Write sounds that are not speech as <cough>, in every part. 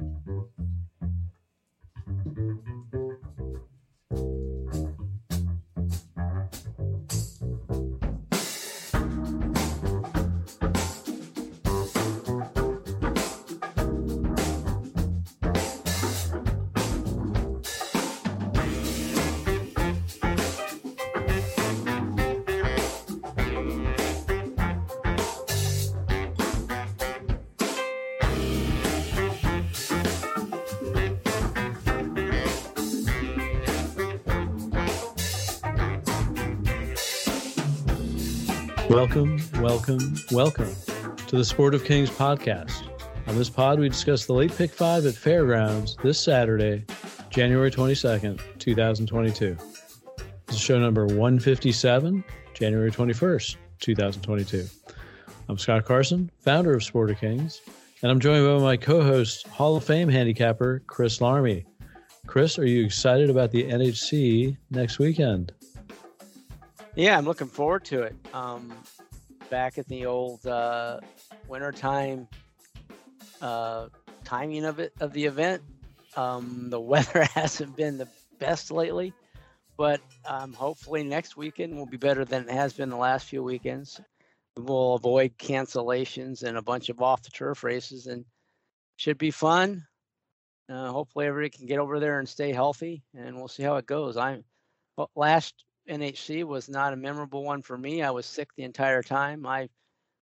Thank you. Welcome, welcome, welcome to the Sport of Kings podcast. On this pod, we discuss the late pick five at Fairgrounds this Saturday, January 22nd, 2022. This is show number 157, January 21st, 2022. I'm Scott Carson, founder of Sport of Kings, and I'm joined by my co host, Hall of Fame handicapper, Chris Larmey. Chris, are you excited about the NHC next weekend? Yeah, I'm looking forward to it. Um, back at the old uh, wintertime uh, timing of it of the event. Um, the <laughs> weather hasn't been the best lately, but um, hopefully next weekend will be better than it has been the last few weekends. We'll avoid cancellations and a bunch of off the turf races, and should be fun. Uh, hopefully everybody can get over there and stay healthy, and we'll see how it goes. I'm last NHC was not a memorable one for me. I was sick the entire time. I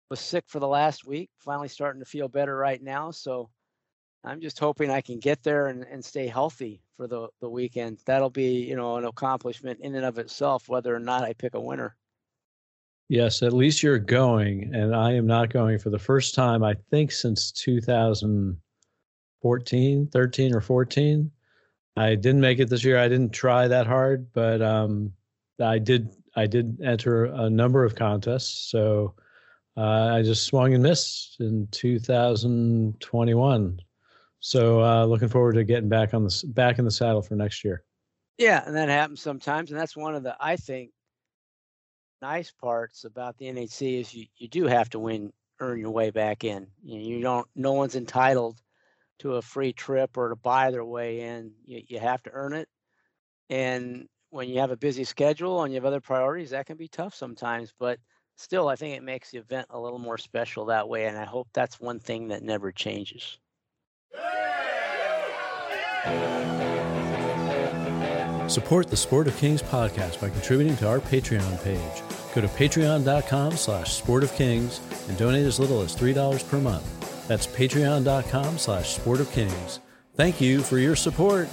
was sick for the last week, finally starting to feel better right now. So I'm just hoping I can get there and, and stay healthy for the, the weekend. That'll be, you know, an accomplishment in and of itself, whether or not I pick a winner. Yes, at least you're going, and I am not going for the first time, I think, since 2014, 13 or 14. I didn't make it this year. I didn't try that hard, but um, I did I did enter a number of contests, so uh, I just swung and missed in 2021. So uh, looking forward to getting back on the back in the saddle for next year. Yeah, and that happens sometimes, and that's one of the I think nice parts about the NHC is you you do have to win earn your way back in. You, you don't no one's entitled to a free trip or to buy their way in. You you have to earn it, and when you have a busy schedule and you have other priorities, that can be tough sometimes. But still, I think it makes the event a little more special that way. And I hope that's one thing that never changes. Support the Sport of Kings podcast by contributing to our Patreon page. Go to patreon.com slash sport of kings and donate as little as $3 per month. That's patreon.com slash sport of kings. Thank you for your support.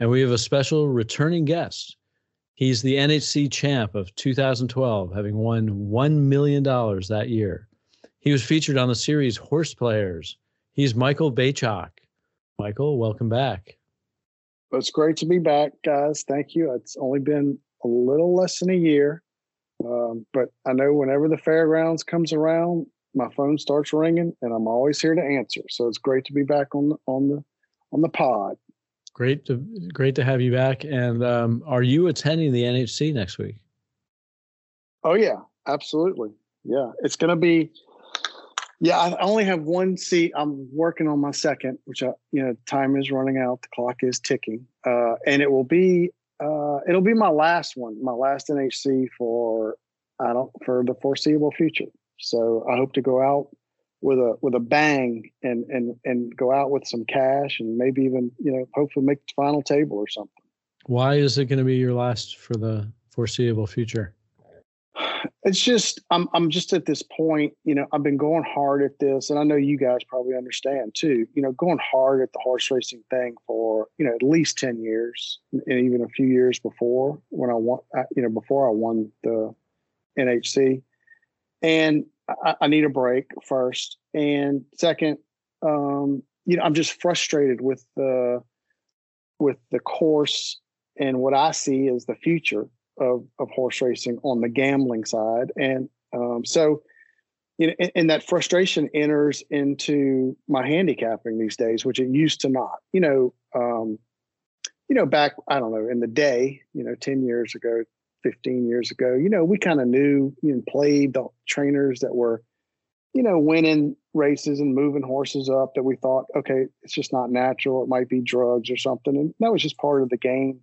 And we have a special returning guest. He's the NHC champ of 2012, having won $1 million that year. He was featured on the series Horse Players. He's Michael Beychok. Michael, welcome back. it's great to be back, guys. Thank you. It's only been a little less than a year, um, but I know whenever the fairgrounds comes around, my phone starts ringing, and I'm always here to answer. So it's great to be back on the on the on the pod. Great to great to have you back. And um, are you attending the NHC next week? Oh yeah, absolutely. Yeah, it's going to be. Yeah, I only have one seat. I'm working on my second, which I, you know, time is running out. The clock is ticking, uh, and it will be. Uh, it'll be my last one, my last NHC for I don't for the foreseeable future. So I hope to go out with a with a bang and and and go out with some cash and maybe even you know hopefully make the final table or something. Why is it going to be your last for the foreseeable future? It's just I'm I'm just at this point, you know, I've been going hard at this and I know you guys probably understand too, you know, going hard at the horse racing thing for, you know, at least 10 years and even a few years before when I won you know, before I won the NHC. And I, I need a break first, and second, um, you know, I'm just frustrated with the with the course and what I see as the future of of horse racing on the gambling side, and um, so you know, and, and, that frustration enters into my handicapping these days, which it used to not. You know, um, you know, back I don't know in the day, you know, ten years ago, 15 years ago, you know, we kind of knew, know, played the trainers that were, you know, winning races and moving horses up that we thought, okay, it's just not natural. It might be drugs or something. And that was just part of the game.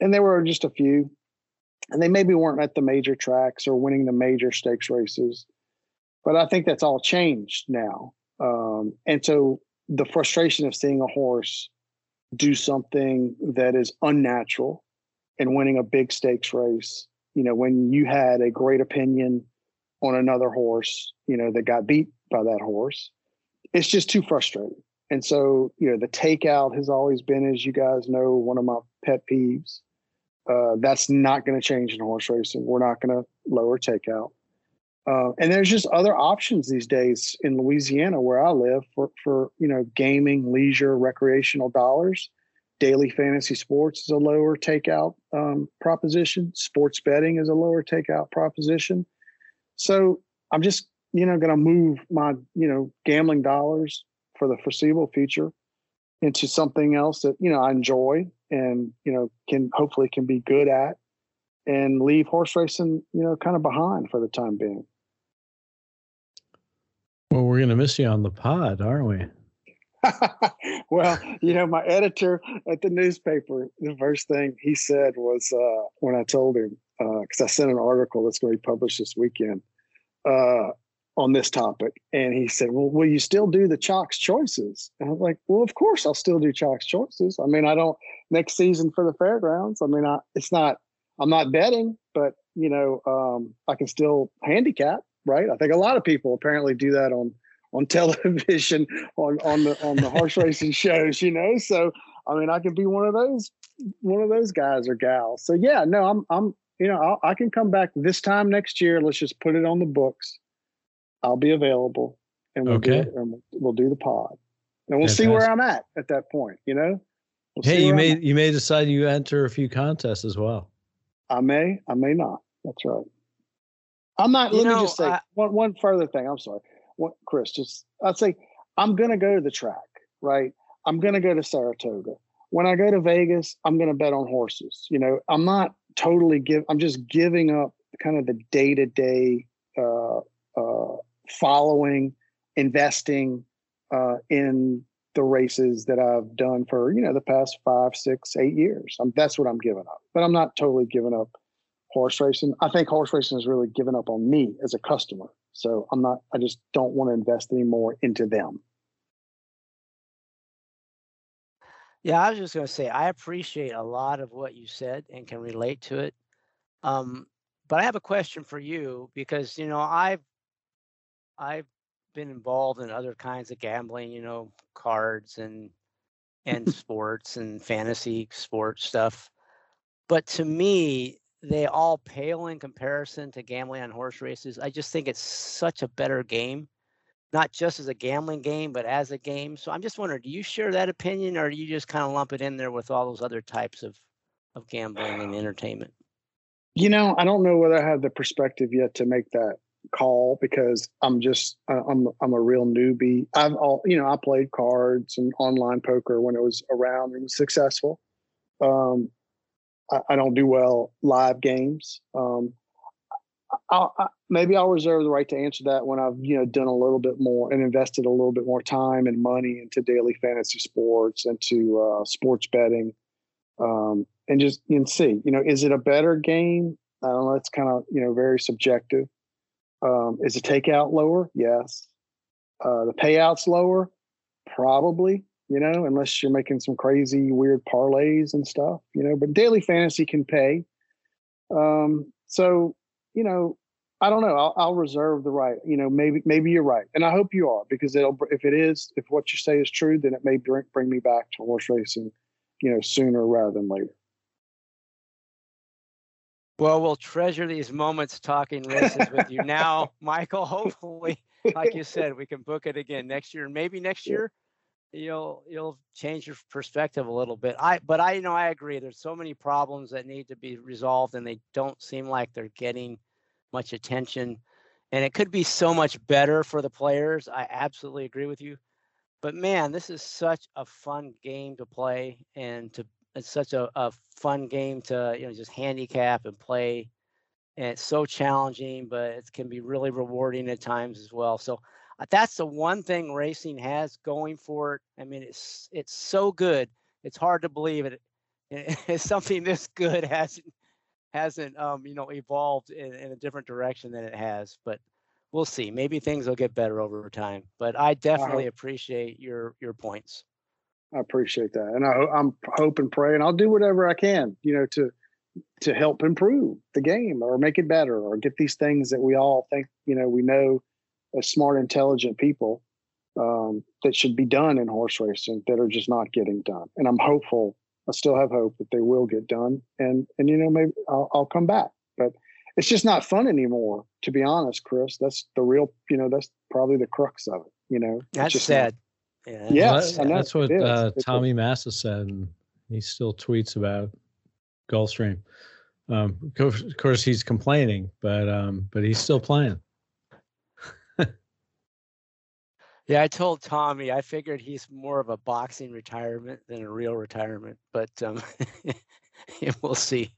And there were just a few. And they maybe weren't at the major tracks or winning the major stakes races. But I think that's all changed now. Um, and so the frustration of seeing a horse do something that is unnatural and winning a big stakes race, you know, when you had a great opinion on another horse, you know, that got beat by that horse. It's just too frustrating. And so, you know, the takeout has always been, as you guys know, one of my pet peeves. Uh, that's not going to change in horse racing. We're not going to lower takeout. Uh, and there's just other options these days in Louisiana where I live for, for you know gaming, leisure, recreational dollars. Daily fantasy sports is a lower takeout um, proposition. Sports betting is a lower takeout proposition. So I'm just, you know, going to move my, you know, gambling dollars for the foreseeable future into something else that, you know, I enjoy and, you know, can hopefully can be good at and leave horse racing, you know, kind of behind for the time being. Well, we're going to miss you on the pod, aren't we? <laughs> well, you know, my editor at the newspaper, the first thing he said was uh, when I told him, because uh, I sent an article that's going to be published this weekend uh, on this topic. And he said, Well, will you still do the Chalk's choices? And I was like, Well, of course I'll still do Chalk's choices. I mean, I don't next season for the fairgrounds. I mean, I, it's not, I'm not betting, but, you know, um, I can still handicap, right? I think a lot of people apparently do that on on <laughs> television on on the on the horse racing shows you know so i mean i can be one of those one of those guys or gals so yeah no i'm i'm you know, I'll, i can come back this time next year. Let's just put it on the books. I'll be available, and we'll okay. do it, and we'll, we'll, do the pod, and we'll Fantastic. see where I'm at at that point. You know. We'll hey, you may you may decide you enter a few contests as well. I may, I may not. That's right. I'm not. You let know, me just say I, one one further thing. I'm sorry, what, Chris. Just I'd say I'm going to go to the track. Right. I'm going to go to Saratoga. When I go to Vegas, I'm going to bet on horses. You know, I'm not totally give i'm just giving up kind of the day-to-day uh, uh, following investing uh, in the races that i've done for you know the past five six eight years I'm, that's what i'm giving up but i'm not totally giving up horse racing i think horse racing has really given up on me as a customer so i'm not i just don't want to invest any more into them Yeah, I was just going to say I appreciate a lot of what you said and can relate to it. Um, but I have a question for you because you know I've I've been involved in other kinds of gambling, you know, cards and and <laughs> sports and fantasy sports stuff. But to me, they all pale in comparison to gambling on horse races. I just think it's such a better game not just as a gambling game, but as a game. So I'm just wondering, do you share that opinion, or do you just kind of lump it in there with all those other types of of gambling and entertainment? You know, I don't know whether I have the perspective yet to make that call because I'm just I'm I'm a real newbie. I've all you know I played cards and online poker when it was around and was successful. Um, I, I don't do well live games. Um, I'll, I, maybe I'll reserve the right to answer that when I've you know done a little bit more and invested a little bit more time and money into daily fantasy sports and to uh, sports betting, um, and just and see you know is it a better game? I don't know. It's kind of you know very subjective. Um, is the takeout lower? Yes. Uh, the payouts lower? Probably. You know, unless you're making some crazy weird parlays and stuff. You know, but daily fantasy can pay. Um, so you know, I don't know. I'll, I'll, reserve the right. You know, maybe maybe you're right, and I hope you are because it'll. If it is, if what you say is true, then it may bring bring me back to horse racing, you know, sooner rather than later. Well, we'll treasure these moments talking races with you <laughs> now, Michael. Hopefully, like you said, we can book it again next year, and maybe next year you'll you'll change your perspective a little bit. I but I you know I agree. There's so many problems that need to be resolved, and they don't seem like they're getting much attention. And it could be so much better for the players. I absolutely agree with you. But man, this is such a fun game to play, and to it's such a, a fun game to you know just handicap and play. and it's so challenging, but it can be really rewarding at times as well. So that's the one thing racing has going for it. I mean, it's it's so good. It's hard to believe it. <laughs> It's something this good hasn't hasn't um, you know evolved in, in a different direction than it has. But we'll see. Maybe things will get better over time. But I definitely appreciate your your points. I appreciate that, and I, I'm hope and pray, and I'll do whatever I can, you know, to to help improve the game or make it better or get these things that we all think, you know, we know as smart, intelligent people um, that should be done in horse racing that are just not getting done. And I'm hopeful. I still have hope that they will get done, and and you know maybe I'll, I'll come back. But it's just not fun anymore, to be honest, Chris. That's the real, you know, that's probably the crux of it. You know, that's sad. Yeah, yes, well, that's what uh, Tommy Massa said, and he still tweets about Gulfstream. Um, of course, he's complaining, but um, but he's still playing. Yeah, I told Tommy I figured he's more of a boxing retirement than a real retirement, but um, <laughs> we'll see.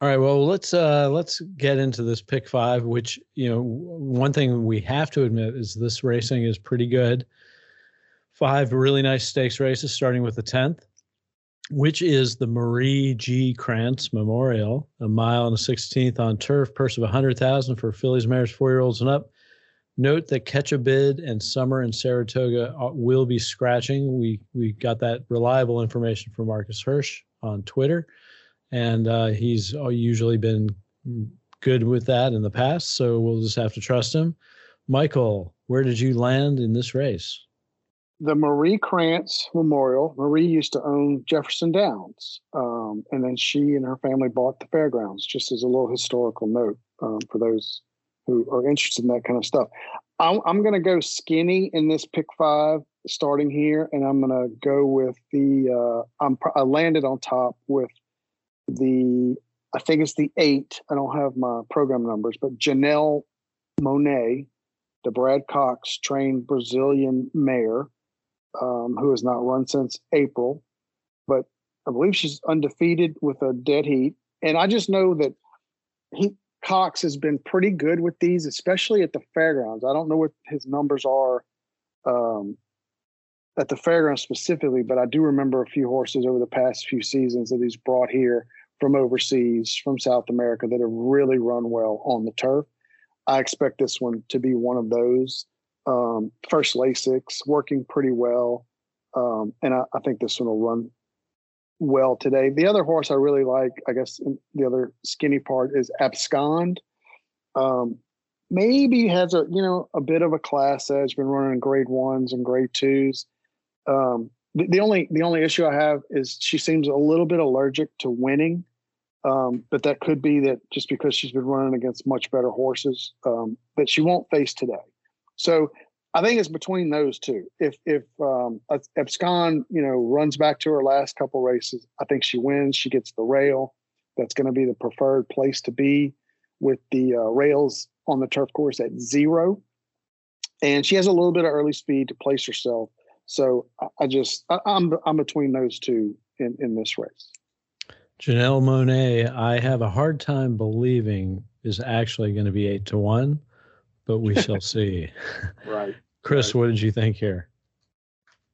All right, well let's uh, let's get into this pick five. Which you know, one thing we have to admit is this racing is pretty good. Five really nice stakes races, starting with the tenth, which is the Marie G. Krantz Memorial, a mile and a sixteenth on turf, purse of a hundred thousand for fillies, mares, four year olds and up. Note that Catch a Bid and Summer and Saratoga uh, will be scratching. We we got that reliable information from Marcus Hersh on Twitter and uh, he's usually been good with that in the past. So we'll just have to trust him. Michael, where did you land in this race? The Marie Krantz Memorial. Marie used to own Jefferson Downs, um, and then she and her family bought the fairgrounds. Just as a little historical note um, for those who are interested in that kind of stuff. I'm, I'm going to go skinny in this pick five starting here, and I'm going to go with the. Uh, I'm I landed on top with the I think it's the eight. I don't have my program numbers, but Janelle Monet, the Brad Cox trained Brazilian mare, um, who has not run since April, but I believe she's undefeated with a dead heat. And I just know that he Cox has been pretty good with these, especially at the fairgrounds. I don't know what his numbers are um, at the fairgrounds specifically, but I do remember a few horses over the past few seasons that he's brought here from overseas, from South America that have really run well on the turf. I expect this one to be one of those. Um, first Lasix working pretty well. Um, and I, I, think this one will run well today. The other horse I really like, I guess the other skinny part is Abscond. Um, maybe has a, you know, a bit of a class edge, been running grade ones and grade twos. Um, the, only the only issue I have is she seems a little bit allergic to winning, um, but that could be that just because she's been running against much better horses um, that she won't face today. So I think it's between those two. If if um, Abscond, you know, runs back to her last couple races, I think she wins. She gets the rail. That's going to be the preferred place to be with the uh, rails on the turf course at zero. And she has a little bit of early speed to place herself so I, just I, I'm I'm between those two in in this race. Janelle Monet, I have a hard time believing is actually going to be eight to one, but we shall see. <laughs> right. Chris, right. what did you think here?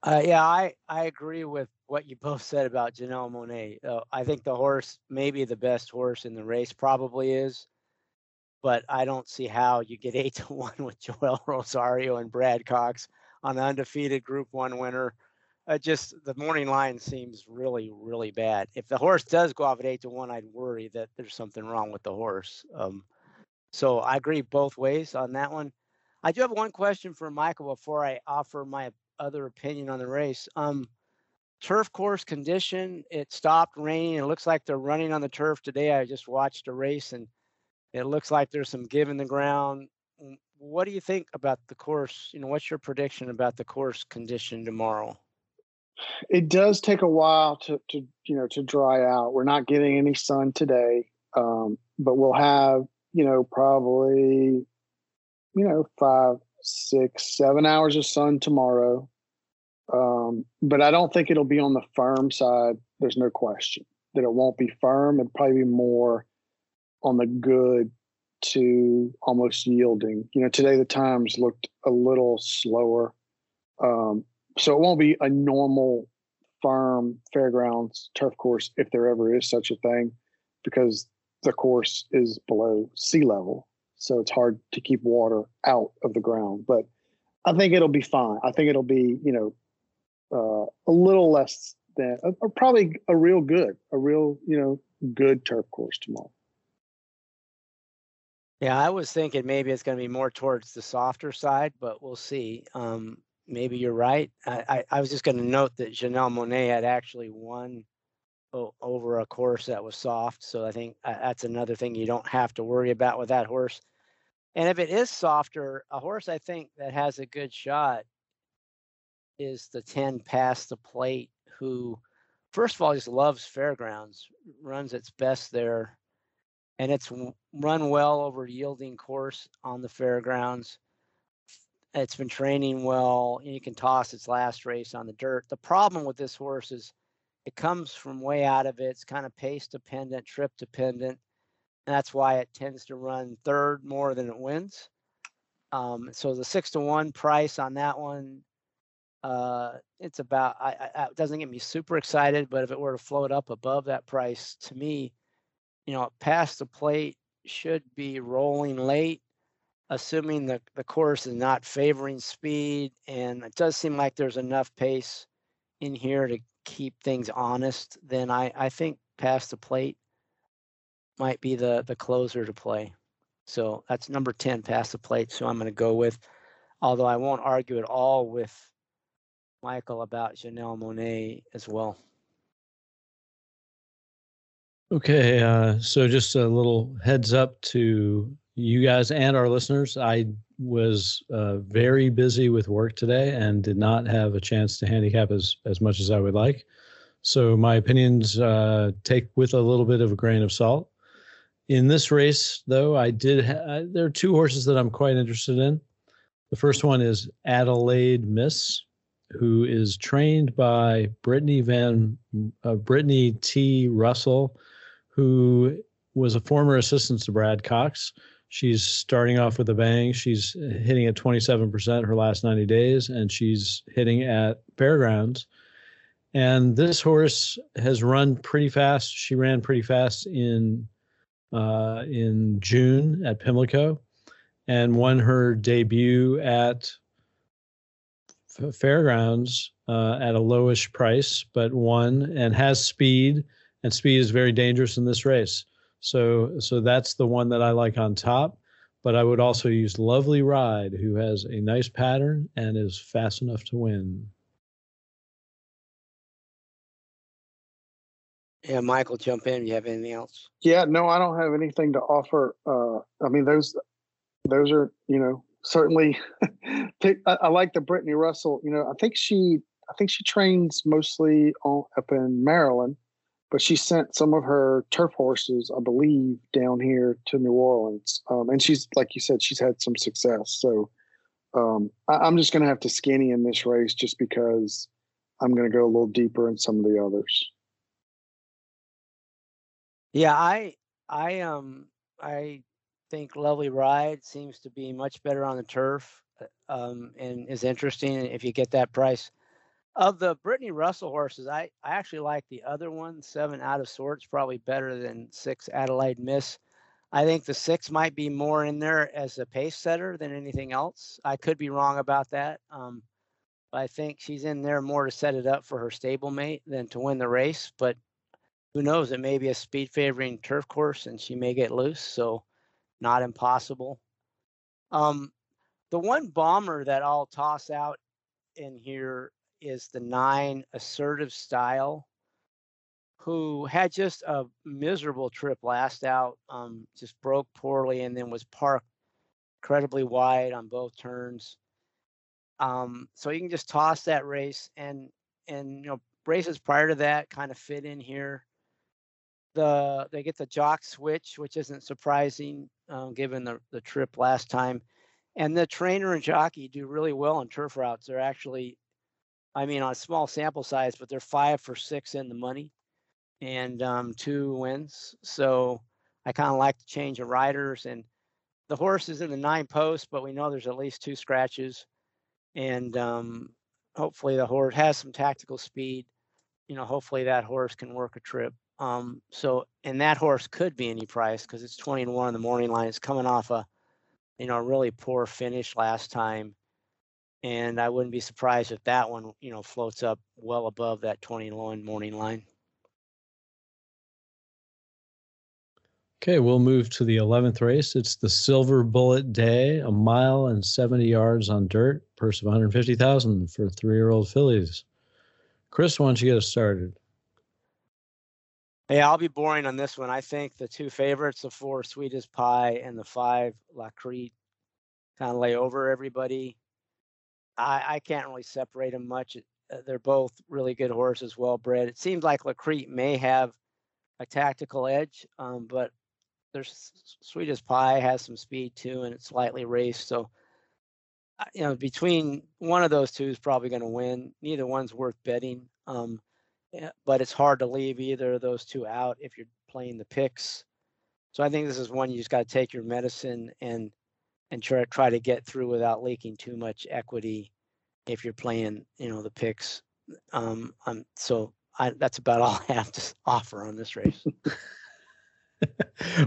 Uh, yeah, I, I agree with what you both said about Janelle Monáe. Uh, I think the horse, maybe the best horse in the race, probably is, but I don't see how you get <laughs> eight to one with Joel Rosario and Brad Cox on the undefeated Group One winner. Uh, just the morning line seems really, really bad. If the horse does go off at eight to one, I'd worry that there's something wrong with the horse. Um, so I agree both ways on that one. I do have one question for Michael before I offer my other opinion on the race. Um, turf course condition, it stopped raining. It looks like they're running on the turf today. I just watched a race and it looks like there's some give in the ground what do you think about the course? You know, what's your prediction about the course condition tomorrow? It does take a while to, to you know to dry out. We're not getting any sun today, um, but we'll have you know probably you know five, six, seven hours of sun tomorrow. Um, but I don't think it'll be on the firm side. There's no question that it won't be firm. It'll probably be more on the good to almost yielding. You know, today the times looked a little slower. Um, so it won't be a normal farm fairgrounds turf course if there ever is such a thing because the course is below sea level so it's hard to keep water out of the ground but i think it'll be fine. I think it'll be you know uh, a little less than uh, probably a real good a real you know good turf course tomorrow. Yeah i was thinking maybe it's going to be more towards the softer side but we'll see. Um, maybe you're right. I, I, I was just going to note that Janelle Monáe had actually won over a course that was soft. So I think uh, that's another thing you don't have to worry about with that horse. And if it is softer, a horse I think that has a good shot is the 10 past the plate, who, first of all, just loves fairgrounds, runs its best there. And it's run well over yielding course on the fairgrounds it's been training well. And you can toss its last race on the dirt. The problem with this horse is it comes from way out of it. It's kind of pace dependent, trip dependent. And that's why it tends to run third more than it wins. Um, so the six to one price on that one, uh, it's about. I, I, it doesn't get me super excited, but if it were to float up above that price, to me, you know, past the plate should be rolling late assuming the, the course is not favoring speed and it does seem like there's enough pace in here to keep things honest, then I, I think past the plate might be the, the closer to play. So that's number 10 past the plate. So I'm going to go with, although I won't argue at all with Michael about Janelle Monáe as well. Okay, uh, so just a little heads up to you guys and our listeners. I was uh, very busy with work today and did not have a chance to handicap as, as much as I would like. So my opinions uh, take with a little bit of a grain of salt. In this race, though, I did. Ha- there are two horses that I'm quite interested in. The first one is Adelaide Miss, who is trained by Brittany Van uh, Brittany T. Russell, who was a former assistant to Brad Cox. She's starting off with a bang. She's hitting at 27% her last 90 days, and she's hitting at fairgrounds. And this horse has run pretty fast. She ran pretty fast in uh, in June at Pimlico, and won her debut at Fairgrounds uh, at a lowish price, but won and has speed. And speed is very dangerous in this race. So so that's the one that I like on top. But I would also use Lovely Ride, who has a nice pattern and is fast enough to win. Yeah, Michael, jump in. You have anything else? Yeah, no, I don't have anything to offer. Uh, I mean, those those are you know certainly. <laughs> I, I, like the Brittany Russell. You know, I think she I think she trains mostly on, up in Maryland, but she sent some of her turf horses, I believe, down here to New Orleans. Um, and she's, like you said, she's had some success. So um, I, am just going to have to skinny in this race just because I'm going to go a little deeper in some of the others. Yeah, I, I, um, I think Lovely Ride seems to be much better on the turf, uh, um, and is interesting if you get that price. Of the Brittany Russell horses, I, I actually like the other one, seven out of sorts, probably better than six Adelaide Miss. I think the six might be more in there as a pace setter than anything else. I could be wrong about that. Um, I think she's in there more to set it up for her stablemate than to win the race. But who knows? It may be a speed favoring turf course and she may get loose. So not impossible. Um, the one bomber that I'll toss out in here is the nine assertive style, who had just a miserable trip last out, um, just broke poorly and then was parked incredibly wide on both turns. Um, so you can just toss that race and and you know races prior to that kind of fit in here. The they get the jock switch, which isn't surprising um, given the the trip last time. And the trainer and jockey do really well on turf routes. They're actually I mean, on a small sample size, but they're five for six in the money and um, two wins. So I kind of like the change of riders and the horse is in the nine post, but we know there's at least two scratches. And um, hopefully the horse has some tactical speed. You know, hopefully that horse can work a trip. Um, so, and that horse could be any price because it's 20 to 1 in the morning line. It's coming off a, you know, a really poor finish last time. And I wouldn't be surprised if that one, you know, floats up well above that 20 to 1 morning line. Okay, we'll move to the 11th race. It's the Silverbulletday, a mile and 70 yards on dirt, purse of 150,000 for three-year-old fillies. Chris, why don't you get us started? Hey, I'll be boring on this one. I think the two favorites, the four Sweetest Pie and the five Lacrete, kind of lay over everybody. I, I can't really separate them much. Uh, they're both really good horses, well bred. It seems like Lacrete may have a tactical edge, um, but there's Sweetest Pie has some speed too, and it's slightly raced. So, you know, between one of those two is probably going to win. Neither one's worth betting. Um, but it's hard to leave either of those two out if you're playing the picks. So I think this is one you just got to take your medicine and and try try to get through without leaking too much equity if you're playing, you know, the picks. Um, um so I, that's about <laughs> all I have to offer on this race. <laughs>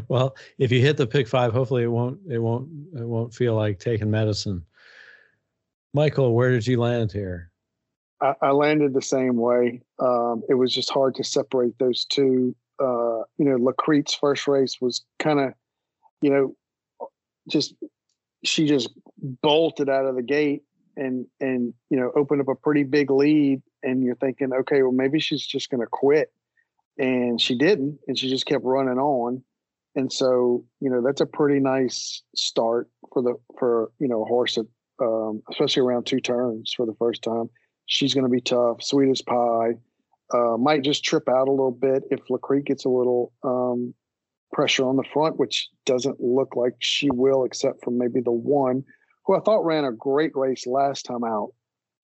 well, if you hit the pick five, hopefully it won't it won't it won't feel like taking medicine. Michael, where did you land here? I, I landed the same way. Um, it was just hard to separate those two. Uh, you know, Lacrete's first race was kind of, you know, just she just bolted out of the gate and and you know opened up a pretty big lead. And you're thinking, okay, well maybe she's just going to quit, and she didn't, and she just kept running on. And so, you know, that's a pretty nice start for the for you know a horse that, um, especially around two turns for the first time. She's going to be tough. Sweetest pie. Uh, might just trip out a little bit if Lacrete gets a little um, pressure on the front, which doesn't look like she will, except for maybe the one who I thought ran a great race last time out.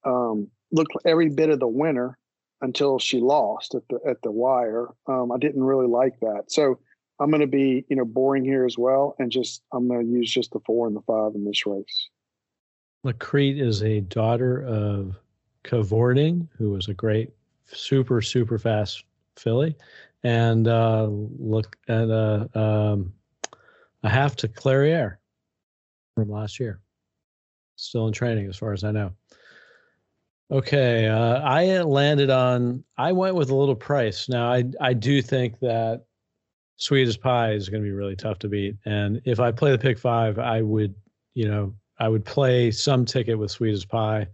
Um, looked every bit of the winner until she lost at the at the wire. Um, I didn't really like that, so I'm going to be you know boring here as well, and just I'm going to use just the four and the five in this race. Lacrete is a daughter of Cavorting, who was a great, super, super fast filly, and uh, look at a, um, a half to Clairiere from last year. Still in training, as far as I know. Okay, uh, I landed on. I went with a little price. Now, I I do think that Sweetest Pie is going to be really tough to beat, and if I play the pick five, I would, you know, I would play some ticket with Sweetest Pie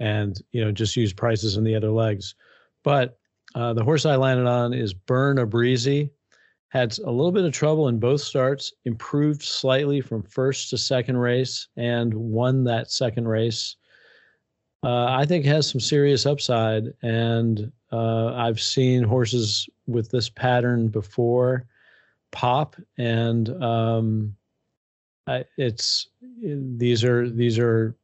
and you know just use prices in the other legs. But uh, the horse I landed on is Burn a Breezy. Had a little bit of trouble in both starts, improved slightly from first to second race, and won that second race. Uh, I think has some serious upside, and uh, I've seen horses with this pattern before pop, and um, I, it's these are these are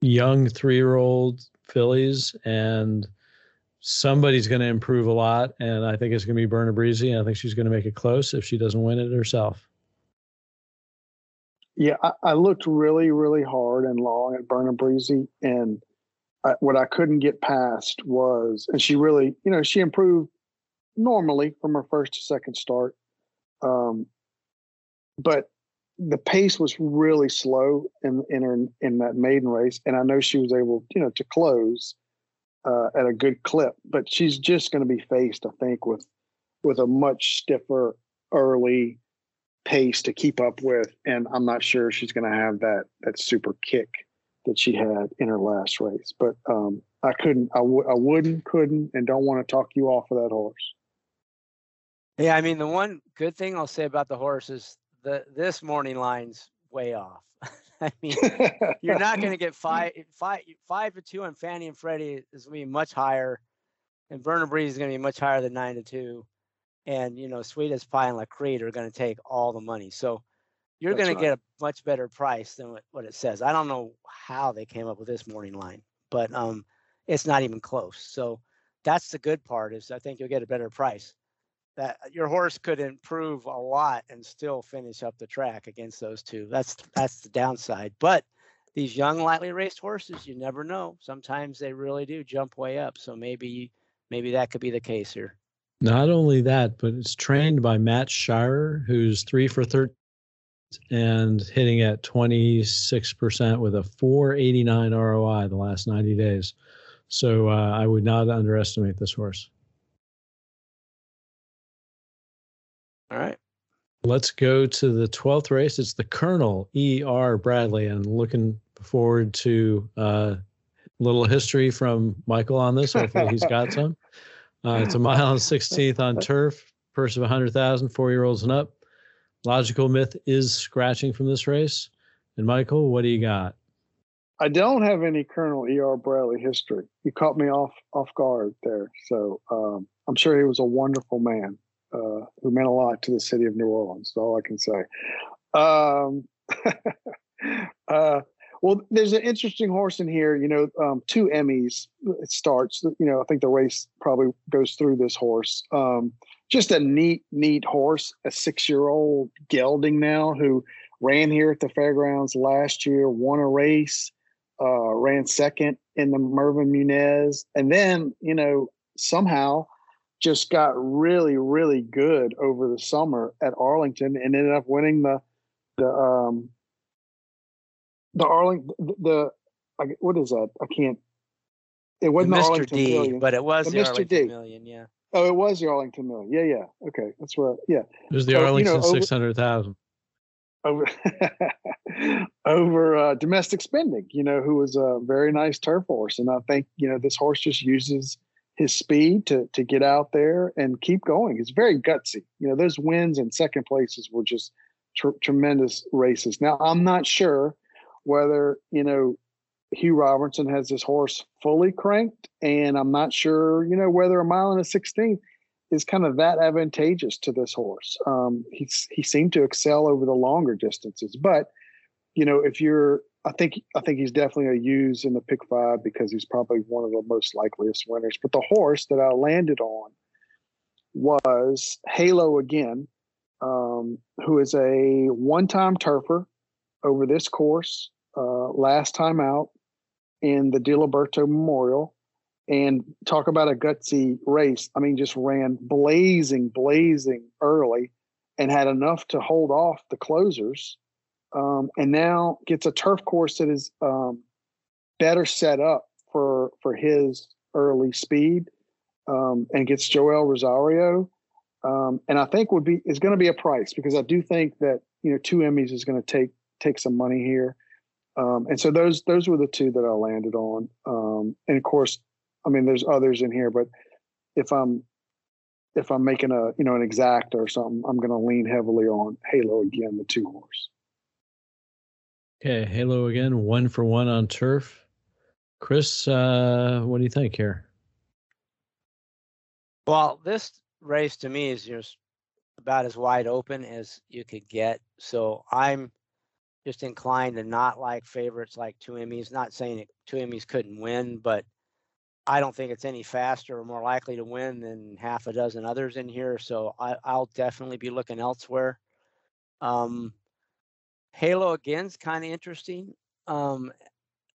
young three year old fillies and somebody's going to improve a lot and i think it's going to be berna breezy and i think she's going to make it close if she doesn't win it herself. Yeah i, I looked really really hard and long at berna breezy and I, what i couldn't get past was and she really you know she improved normally from her first to second start um, but the pace was really slow in in her in that maiden race, and I know she was able, you know, to close uh, at a good clip. But she's just going to be faced, I think, with with a much stiffer early pace to keep up with, and I'm not sure she's going to have that that super kick that she had in her last race. But um, I couldn't, I w- I wouldn't, couldn't, and don't want to talk you off of that horse. Yeah, I mean, the one good thing I'll say about the horse is the this morning line's way off. <laughs> <laughs> I mean, you're not going to get five, five, five to two on Fannie and Freddie is going to be much higher, and Burner Breeze is going to be much higher than nine to two, and you know, Sweetest Pie and Lacrete are going to take all the money. So you're going right. to get a much better price than what, what it says. I don't know how they came up with this morning line, but um, it's not even close. So that's the good part is I think you'll get a better price. That your horse could improve a lot and still finish up the track against those two. That's that's the downside. But these young lightly raced horses, you never know. Sometimes they really do jump way up. So maybe maybe that could be the case here. Not only that, but it's trained by Matt Shirer, who's three for 13 and hitting at 26% with a 489 ROI the last 90 days. So uh, I would not underestimate this horse. All right. Let's go to the 12th race. It's the Colonel E.R. Bradley, and looking forward to a uh, little history from Michael on this. Hopefully, he's got <laughs> some. Uh, it's a mile and 16th on turf, purse of 100,000, four year olds and up. Logical myth is scratching from this race. And Michael, what do you got? I don't have any Colonel E.R. Bradley history. You caught me off off guard there. So um, I'm sure he was a wonderful man uh, who meant a lot to the city of New Orleans. All I can say. Um, <laughs> uh, well, there's an interesting horse in here. You know, um, two Emmys. It starts. You know, I think the race probably goes through this horse. Um, just a neat, neat horse. A six-year-old gelding now who ran here at the fairgrounds last year, won a race, uh, ran second in the Mervin Muniz, and then you know somehow just got really, really good over the summer at Arlington and ended up winning the the um the Arlington the, the what is that? I can't. It wasn't the Mr. Arlington D, Million, but it was the, the Mr. Arlington D. Million. Yeah. Oh, it was the Arlington Million. Yeah, yeah. Okay, that's what. Yeah. It was the Arlington you know, six hundred thousand. Over <laughs> over uh, domestic spending, you know, who was a very nice turf horse, and I think you know this horse just uses his speed to to get out there and keep going. He's very gutsy. You know, those wins and second places were just tr- tremendous races. Now, I'm not sure whether you know Hugh Robertson has his horse fully cranked, and I'm not sure you know whether a mile and a sixteenth is kind of that advantageous to this horse. Um, he's he seemed to excel over the longer distances, but you know if you're I think I think he's definitely a use in the pick five because he's probably one of the most likeliest winners. But the horse that I landed on was Halo again, um, who is a one-time turfer over this course, uh, last time out in the Diliberto Memorial. And talk about a gutsy race. I mean, just ran blazing, blazing early and had enough to hold off the closers um, and now gets a turf course that is um, better set up for for his early speed, um, and gets Joel Rosario, um, and I think would be is going to be a price because I do think that you know two Emmys is going to take take some money here, um, and so those those were the two that I landed on, um, and of course, I mean there's others in here, but if I'm if I'm making a you know an exact or something, I'm going to lean heavily on Halo again, the two horse. Okay, Halo again, one for one on turf. Chris, uh, what do you think here? Well, this race to me is just about as wide open as you could get. So I'm just inclined to not like favorites like two Emmys. Not saying it, two Emmys couldn't win, but I don't think it's any faster or more likely to win than half a dozen others in here. So I, will definitely be looking elsewhere. Um, Halo again is kind of interesting. Um,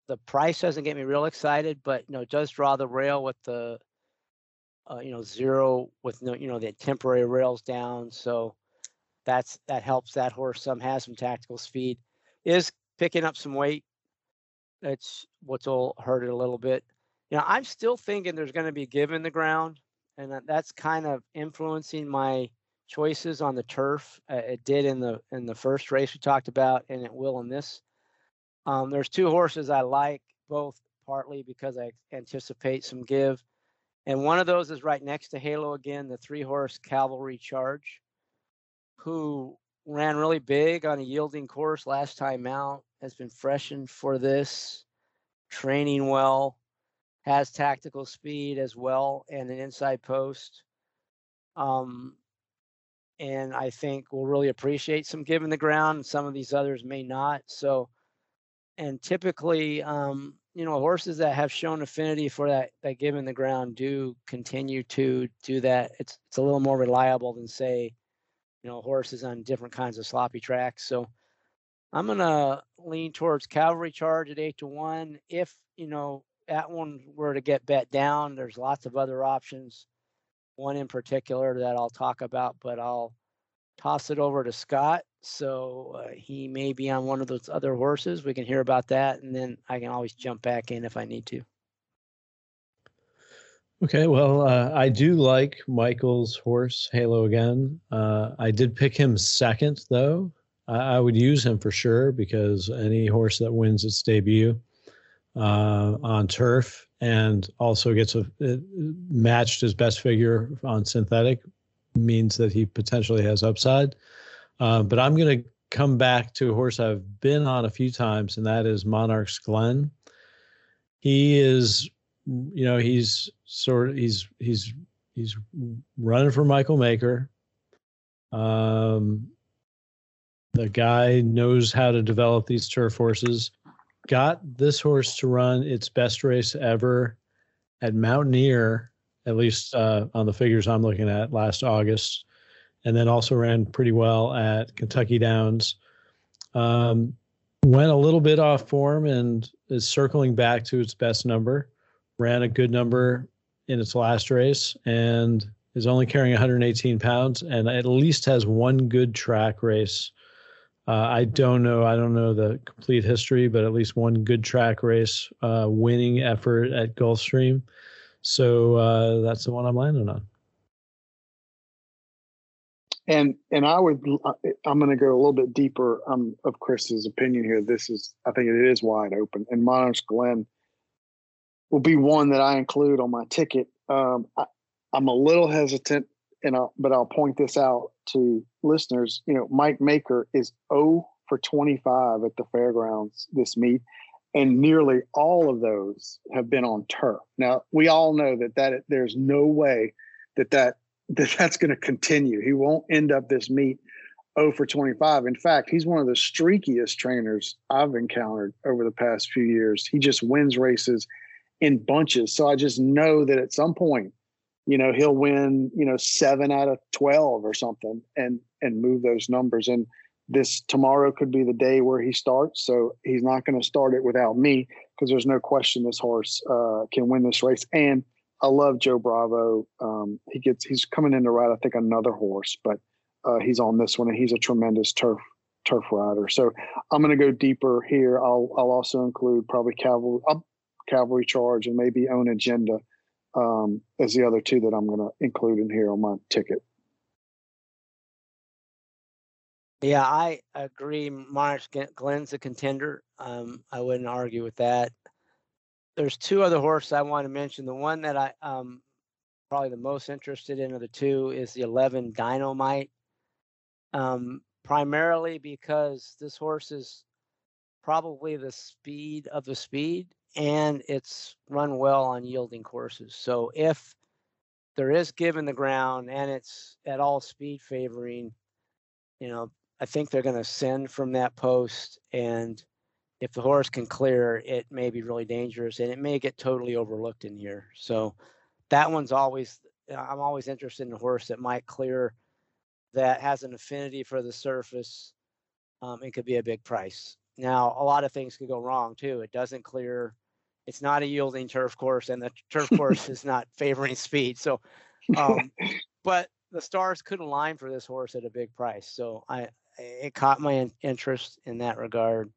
the price doesn't get me real excited, but you know, it does draw the rail with the uh, you know zero with no you know the temporary rails down, so that's that helps that horse some has some tactical speed, is picking up some weight. That's what's all hurt it a little bit. You know, I'm still thinking there's going to be give in the ground, and that, that's kind of influencing my choices on the turf. Uh, it did in the in the first race we talked about, and it will in this. Um, there's two horses I like, both partly because I anticipate some give, and one of those is right next to Halo again, the three horse Cavalry Charge, who ran really big on a yielding course last time out, has been freshened for this, training well, has tactical speed as well, and an inside post. Um, and I think will really appreciate some giving the ground. Some of these others may not. So, and typically, um, you know, horses that have shown affinity for that that given the ground do continue to do that. It's it's a little more reliable than say, you know, horses on different kinds of sloppy tracks. So I'm gonna lean towards cavalry charge at eight to one. If you know that one were to get bet down, there's lots of other options. One in particular that I'll talk about, but I'll toss it over to Scott. So uh, he may be on one of those other horses. We can hear about that, and then I can always jump back in if I need to. Okay, well, uh, I do like Michael's horse, Halo again. Uh, I did pick him second, though. I, I, would use him for sure because any horse that wins its debut uh, on turf and also gets a matched his best figure on synthetic means that he potentially has upside. Uh, but I'm going to come back to a horse I've been on a few times, and that is Monarch's Glen. He is, you know, he's sort of he's he's he's running for Michael Maker. Um, the guy knows how to develop these turf horses. Got this horse to run its best race ever at Mountaineer at least uh, on the figures I'm looking at last August, and then also ran pretty well at Kentucky Downs. Um, went a little bit off form and is circling back to its best number. Ran a good number in its last race and is only carrying 118 pounds and at least has one good track race. Uh, I don't know. I don't know the complete history, but at least one good track race uh, winning effort at Gulfstream. So uh, that's the one I'm landing on. And and I would uh, I'm going to go a little bit deeper um, of Chris's opinion here. This is I think it is wide open, and Monarch's Glen will be one that I include on my ticket. Um, I, am a little hesitant, and I'll, but I'll point this out to listeners. You know, Mike Maker is 0 for 25 at the fairgrounds this meet and nearly all of those have been on turf. Now we all know that that there's no way that that, that that's going to continue. He won't end up this meet 0 for 25. In fact, he's one of the streakiest trainers I've encountered over the past few years. He just wins races in bunches. So I just know that at some point, you know, he'll win, you know, seven out of 12 or something and and move those numbers. And this tomorrow could be the day where he starts. So he's not going to start it without me because there's no question this horse uh, can win this race. And I love Joe Bravo. Um, he gets he's coming in to ride I think another horse, but uh, he's on this one and he's a tremendous turf turf rider. So I'm going to go deeper here. I'll I'll also include probably cavalry uh, cavalry charge and maybe own agenda um, as the other two that I'm going to include in here on my ticket. Yeah, I agree. Monarch Glen's a contender. Um, I wouldn't argue with that. There's two other horses I want to mention. The one that I um probably the most interested in of the two is the 11 Dynamite. Um, primarily because this horse is probably the speed of the speed and it's run well on yielding courses. So if there is given the ground and it's at all speed favoring, you know, I think they're going to send from that post, and if the horse can clear, it may be really dangerous, and it may get totally overlooked in here. So that one's always I'm always interested in a horse that might clear, that has an affinity for the surface, um, and could be a big price. Now a lot of things could go wrong too. It doesn't clear. It's not a yielding turf course, and the turf course <laughs> is not favoring speed. So, um, but the stars could align for this horse at a big price. So I it caught my interest in that regard.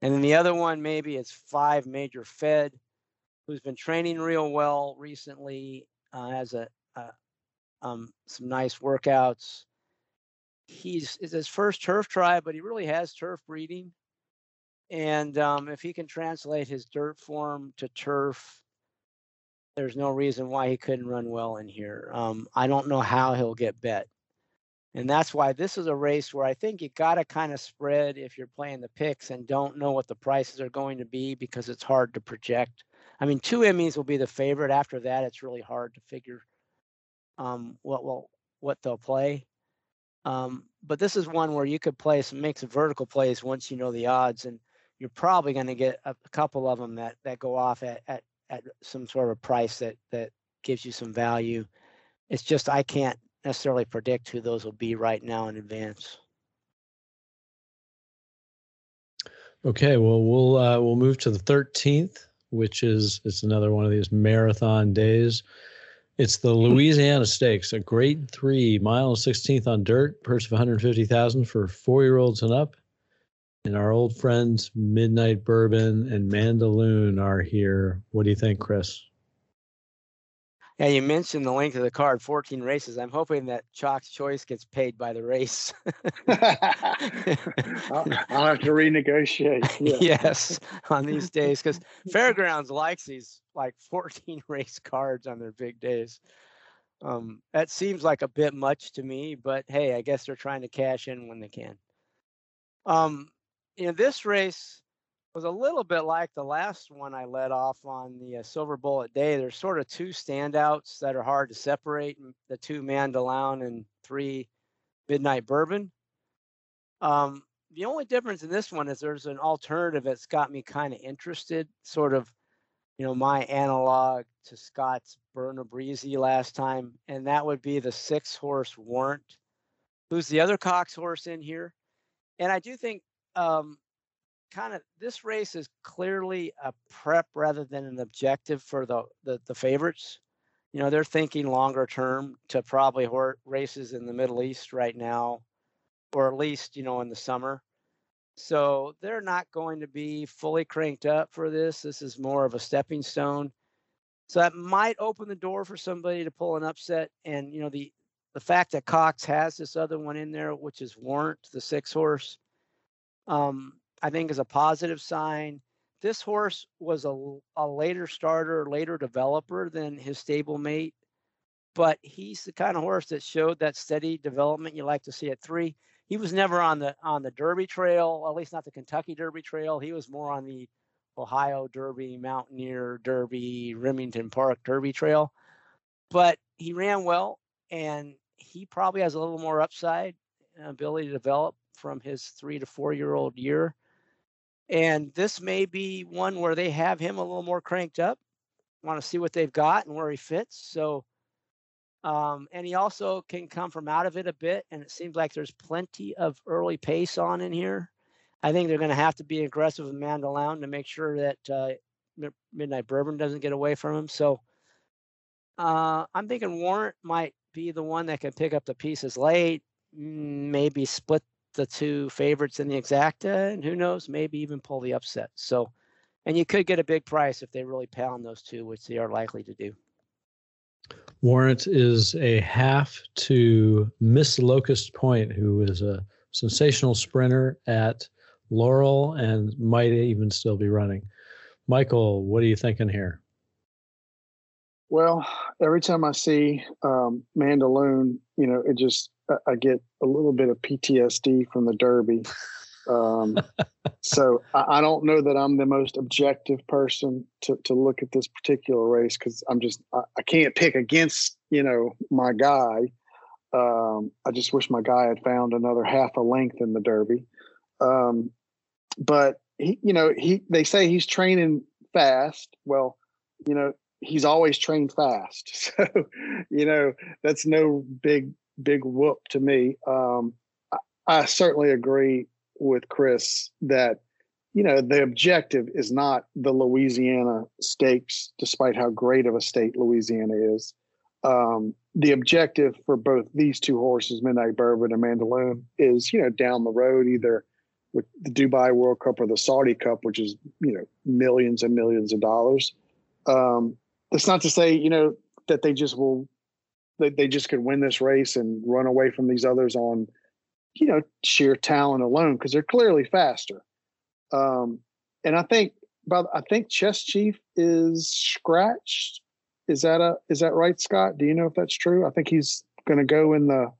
And then the other one, maybe it's five major Fed, who's been training real well recently, uh, has a, um, some nice workouts. He's it's his first turf try, but he really has turf breeding. And um, if he can translate his dirt form to turf, there's no reason why he couldn't run well in here. Um, I don't know how he'll get bet. And that's why this is a race where I think you got to kind of spread if you're playing the picks and don't know what the prices are going to be because it's hard to project. I mean, two Emmys will be the favorite. After that, it's really hard to figure um, what will what they'll play. Um, but this is one where you could play some make some vertical plays once you know the odds. And you're probably going to get a, a, couple of them that that go off at, at at some sort of a price that that gives you some value. It's just I can't necessarily predict who those will be right now in advance. Okay, well we'll uh, we'll move to the 13th, which is it's another one of these marathon days. It's the Louisiana Stakes, a Grade Three, mile 16th on dirt, purse of 150,000 for four-year-olds and up. And our old friends Midnight Bourbon and Mandaloun are here. What do you think, Chris? Yeah, you mentioned the length of the card, 14 races. I'm hoping that Chalk's Choice gets paid by the race. <laughs> <laughs> I'll, I'll, have to renegotiate. Yeah. <laughs> yes, on these days, because Fairgrounds likes these like 14 race cards on their big days. Um, that seems like a bit much to me, but hey, I guess they're trying to cash in when they can. Um, in this race, was a little bit like the last one I led off on the uh, Silverbulletday. There's sort of two standouts that are hard to separate the two Mandaloun and three Midnight Bourbon. Um, the only difference in this one is there's an alternative that's got me kind of interested, sort of, you know, my analog to Scott's Berna Breezy last time, and that would be the six horse Warrant, who's the other Cox horse in here. And I do think um, kind of this race is clearly a prep rather than an objective for the the, the favorites. You know, they're thinking longer term to probably races in the Middle East right now, or at least you know in the summer. So they're not going to be fully cranked up for this. This is more of a stepping stone. So that might open the door for somebody to pull an upset. And you know the the fact that Cox has this other one in there, which is Warrant, the six horse, um, I think is a positive sign. This horse was a, a later starter, later developer than his stablemate, but he's the kind of horse that showed that steady development you like to see at three. He was never on the on the Derby Trail, at least not the Kentucky Derby Trail. He was more on the Ohio Derby, Mountaineer Derby, Remington Park Derby Trail. But he ran well, and he probably has a little more upside ability to develop from his three to four year old year. And this may be one where they have him a little more cranked up, want to see what they've got and where he fits. So, um, and he also can come from out of it a bit. And it seems like there's plenty of early pace on in here. I think they're going to have to be aggressive with Mandaloun to make sure that uh, Midnight Bourbon doesn't get away from him. So, uh, I'm thinking Warrant might be the one that can pick up the pieces late, maybe split the two favorites in the exacta, and who knows, maybe even pull the upset. So, and you could get a big price if they really pound those two, which they are likely to do. Warrant is a half to Miss Locust Point, who is a sensational sprinter at Laurel and might even still be running. Michael, what are you thinking here? Well, every time I see um, Mandaloun, you know, it just I get a little bit of PTSD from the Derby. Um, <laughs> so I, I, don't know that I'm the most objective person to, to look at this particular race because I'm just I, I, can't pick against you know my guy. Um, I just wish my guy had found another half a length in the Derby. Um, but he, you know, he they say he's training fast. Well, you know, he's always trained fast. <laughs> So, you know, that's no big big whoop to me. Um, I, I certainly agree with Chris that you know the objective is not the Louisiana stakes, despite how great of a state Louisiana is. Um, the objective for both these two horses, Midnight Bourbon and Mandaloun, is you know down the road either with the Dubai World Cup or the Saudi Cup, which is you know millions and millions of dollars. Um, that's not to say you know that they just will they, they just could win this race and run away from these others on, you know, sheer talent alone because they're clearly faster. Um, and I think, but I think Chess Chief is scratched. Is that a is that right, Scott? Do you know if that's true? I think he's going to go in the.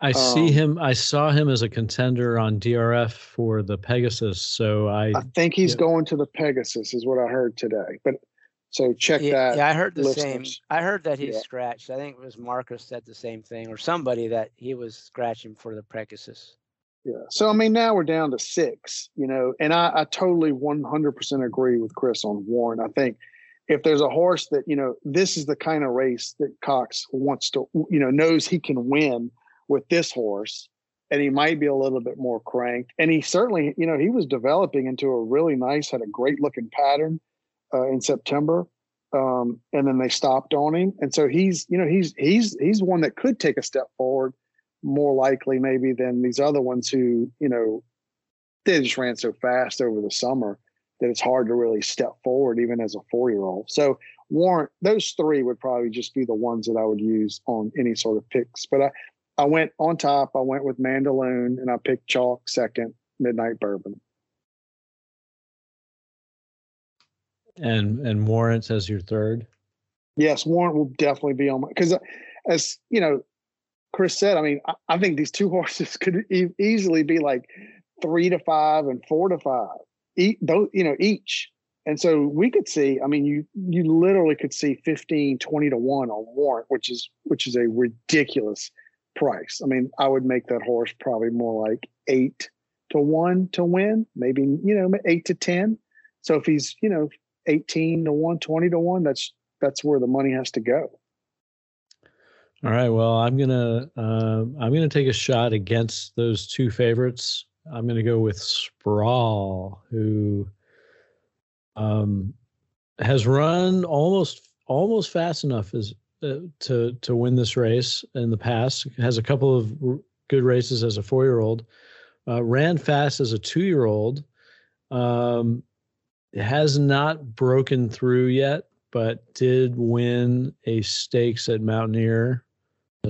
I see um, him. I saw him as a contender on DRF for the Pegasus. So I. I think he's yeah. going to the Pegasus, is what I heard today. But so check yeah, that. Yeah, I heard the listeners. same. I heard that he yeah. scratched. I think it was Marcus said the same thing, or somebody that he was scratching for the Pegasus. Yeah. So I mean, now we're down to six. You know, and I, I totally 100% agree with Chris on Warrant. I think if there's a horse that you know this is the kind of race that Cox wants to, you know, knows he can win with this horse, and he might be a little bit more cranked. And he certainly, you know, he was developing into a really nice, had a great looking pattern uh, in September. Um, and then they stopped on him. And so he's, you know, he's he's he's one that could take a step forward more likely maybe than these other ones who, you know, they just ran so fast over the summer that it's hard to really step forward even as a four year old. So Warrant, those three would probably just be the ones that I would use on any sort of picks. But I, I went on top, I went with Mandaloun and I picked Chalk second, Midnight Bourbon. And and Warrant as your third. Yes, Warrant will definitely be on my because uh, as you know, Chris said, I mean, I, I think these two <laughs> horses could e- easily be like three to five and four to five, each, those, you know, each. And so we could see, I mean, you you literally could see 15, 20 to one on warrant, which is which is a ridiculous price. I mean, I would make that horse probably more like eight to one to win, maybe, you know, eight to 10. So if he's, you know, 18 to one, 20 to one, that's that's where the money has to go. All right. Well, I'm gonna uh, I'm gonna take a shot against those two favorites. I'm gonna go with Sprawl, who um, has run almost almost fast enough as uh, to to win this race in the past. Has a couple of r- good races as a four year old. Uh, ran fast as a two year old. Um, has not broken through yet, but did win a stakes at Mountaineer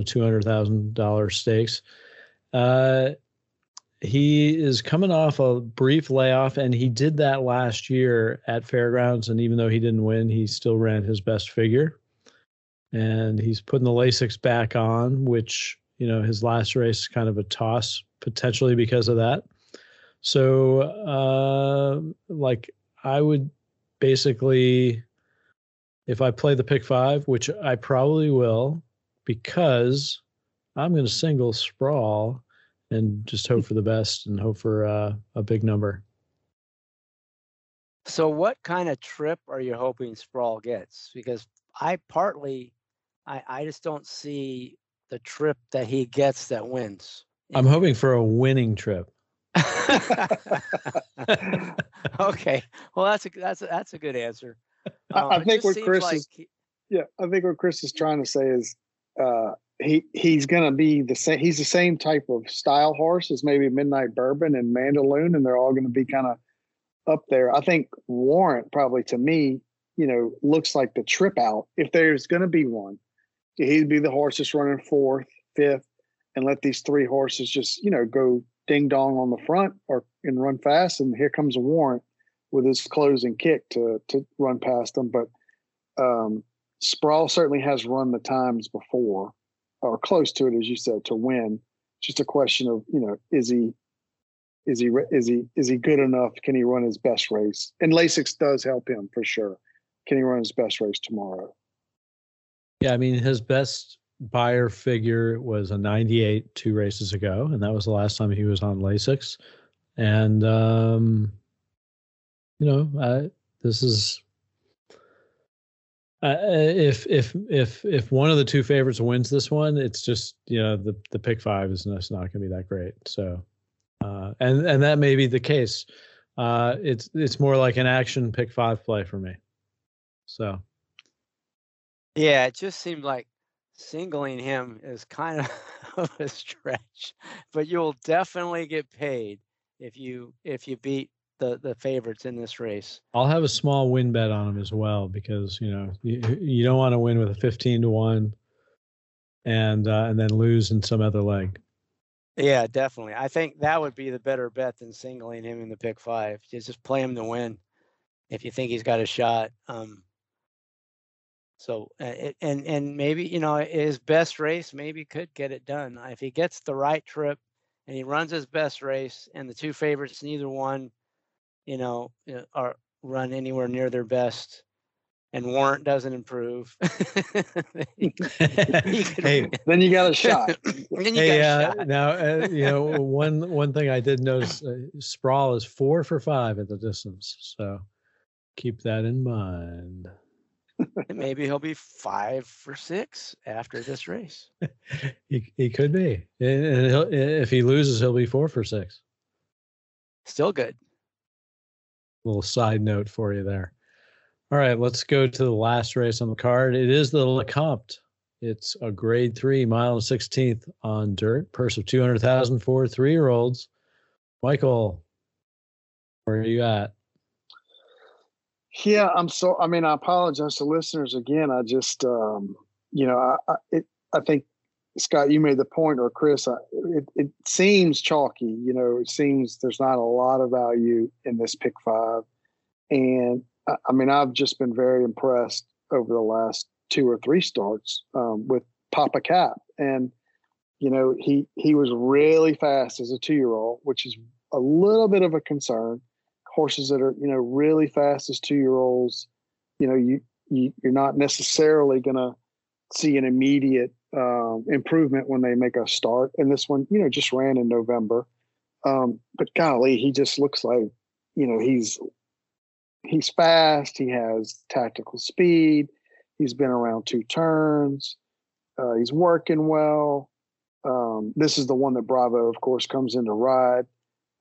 two hundred thousand dollar stakes. Uh, he is coming off a brief layoff, and he did that last year at Fairgrounds. And even though he didn't win, he still ran his best figure. And he's putting the Lasix back on, which you know his last race is kind of a toss potentially because of that. So, uh, like I would basically, if I play the pick five, which I probably will, because I'm going to single sprawl and just hope for the best and hope for uh, a big number. So, what kind of trip are you hoping Sprawl gets? Because I partly, I, I just don't see the trip that he gets that wins. I'm hoping for a winning trip. <laughs> okay, well that's a that's a, that's a good answer. Um, I, I think what Chris like is, yeah, I think what Chris is trying to say is uh, he he's going to be the same. He's the same type of style horse as maybe Midnight Bourbon and Mandaloun, and they're all going to be kind of up there. I think Warrant probably to me, you know, looks like the trip out. If there's going to be one, he'd be the horse that's running fourth, fifth, and let these three horses just you know go ding dong on the front or and run fast. And here comes a Warrant with his closing kick to to run past them. But um, Sprawl certainly has run the times before, or close to it, as you said, to win. Just a question of you know, is he, is he, is he, is he good enough? Can he run his best race? And Lasix does help him for sure. Can he run his best race tomorrow? Yeah, I mean his best Beyer figure was a 98 two races ago, and that was the last time he was on Lasix. And um, you know, I, this is uh, if if if if one of the two favorites wins this one, it's just you know the the pick five is not, not going to be that great. So, uh, and and that may be the case. Uh, it's it's more like an action pick five play for me. So, yeah, it just seemed like singling him is kind of <laughs> a stretch, but you'll definitely get paid if you if you beat the the favorites in this race. I'll have a small win bet on him as well because you know you, you don't want to win with a fifteen to one, and uh, and then lose in some other leg. Yeah, definitely. I think that would be the better bet than singling him in the pick five. Just just play him to win if you think he's got a shot. Um, so uh, and and maybe you know his best race maybe could get it done if he gets the right trip and he runs his best race and the two favorites neither one you know, uh, are run anywhere near their best, and Warrant doesn't improve, <laughs> <laughs> hey, then you got a <laughs> shot. hey, uh, shot. now uh, you know one one thing I did notice: uh, Sprawl is four for five at the distance, so keep that in mind. Maybe he'll be five for six after this race. <laughs> he he could be, and if he loses, he'll be four for six. Still good. Little side note for you there. All right, let's go to the last race on the card. It is the Lecomte. It's a grade three, mile and sixteenth on dirt, purse of two hundred thousand for three year olds. Michael, where are you at? Yeah, I'm so. I mean, I apologize to listeners again. I just, um, you know, I, I, it, I think Scott, you made the point, or Chris, I, it, it seems chalky. You know, it seems there's not a lot of value in this pick five, and I, I mean, I've just been very impressed over the last two or three starts um, with Pappacap, and you know, he he was really fast as a two year old, which is a little bit of a concern horses that are you know really fast as two year olds you know you, you you're not necessarily going to see an immediate um, improvement when they make a start. And this one you know just ran in november. Um, but golly he just looks like you know he's he's fast. He has tactical speed. He's been around two turns. Uh, he's working well. Um, this is the one that bravo of course comes in to ride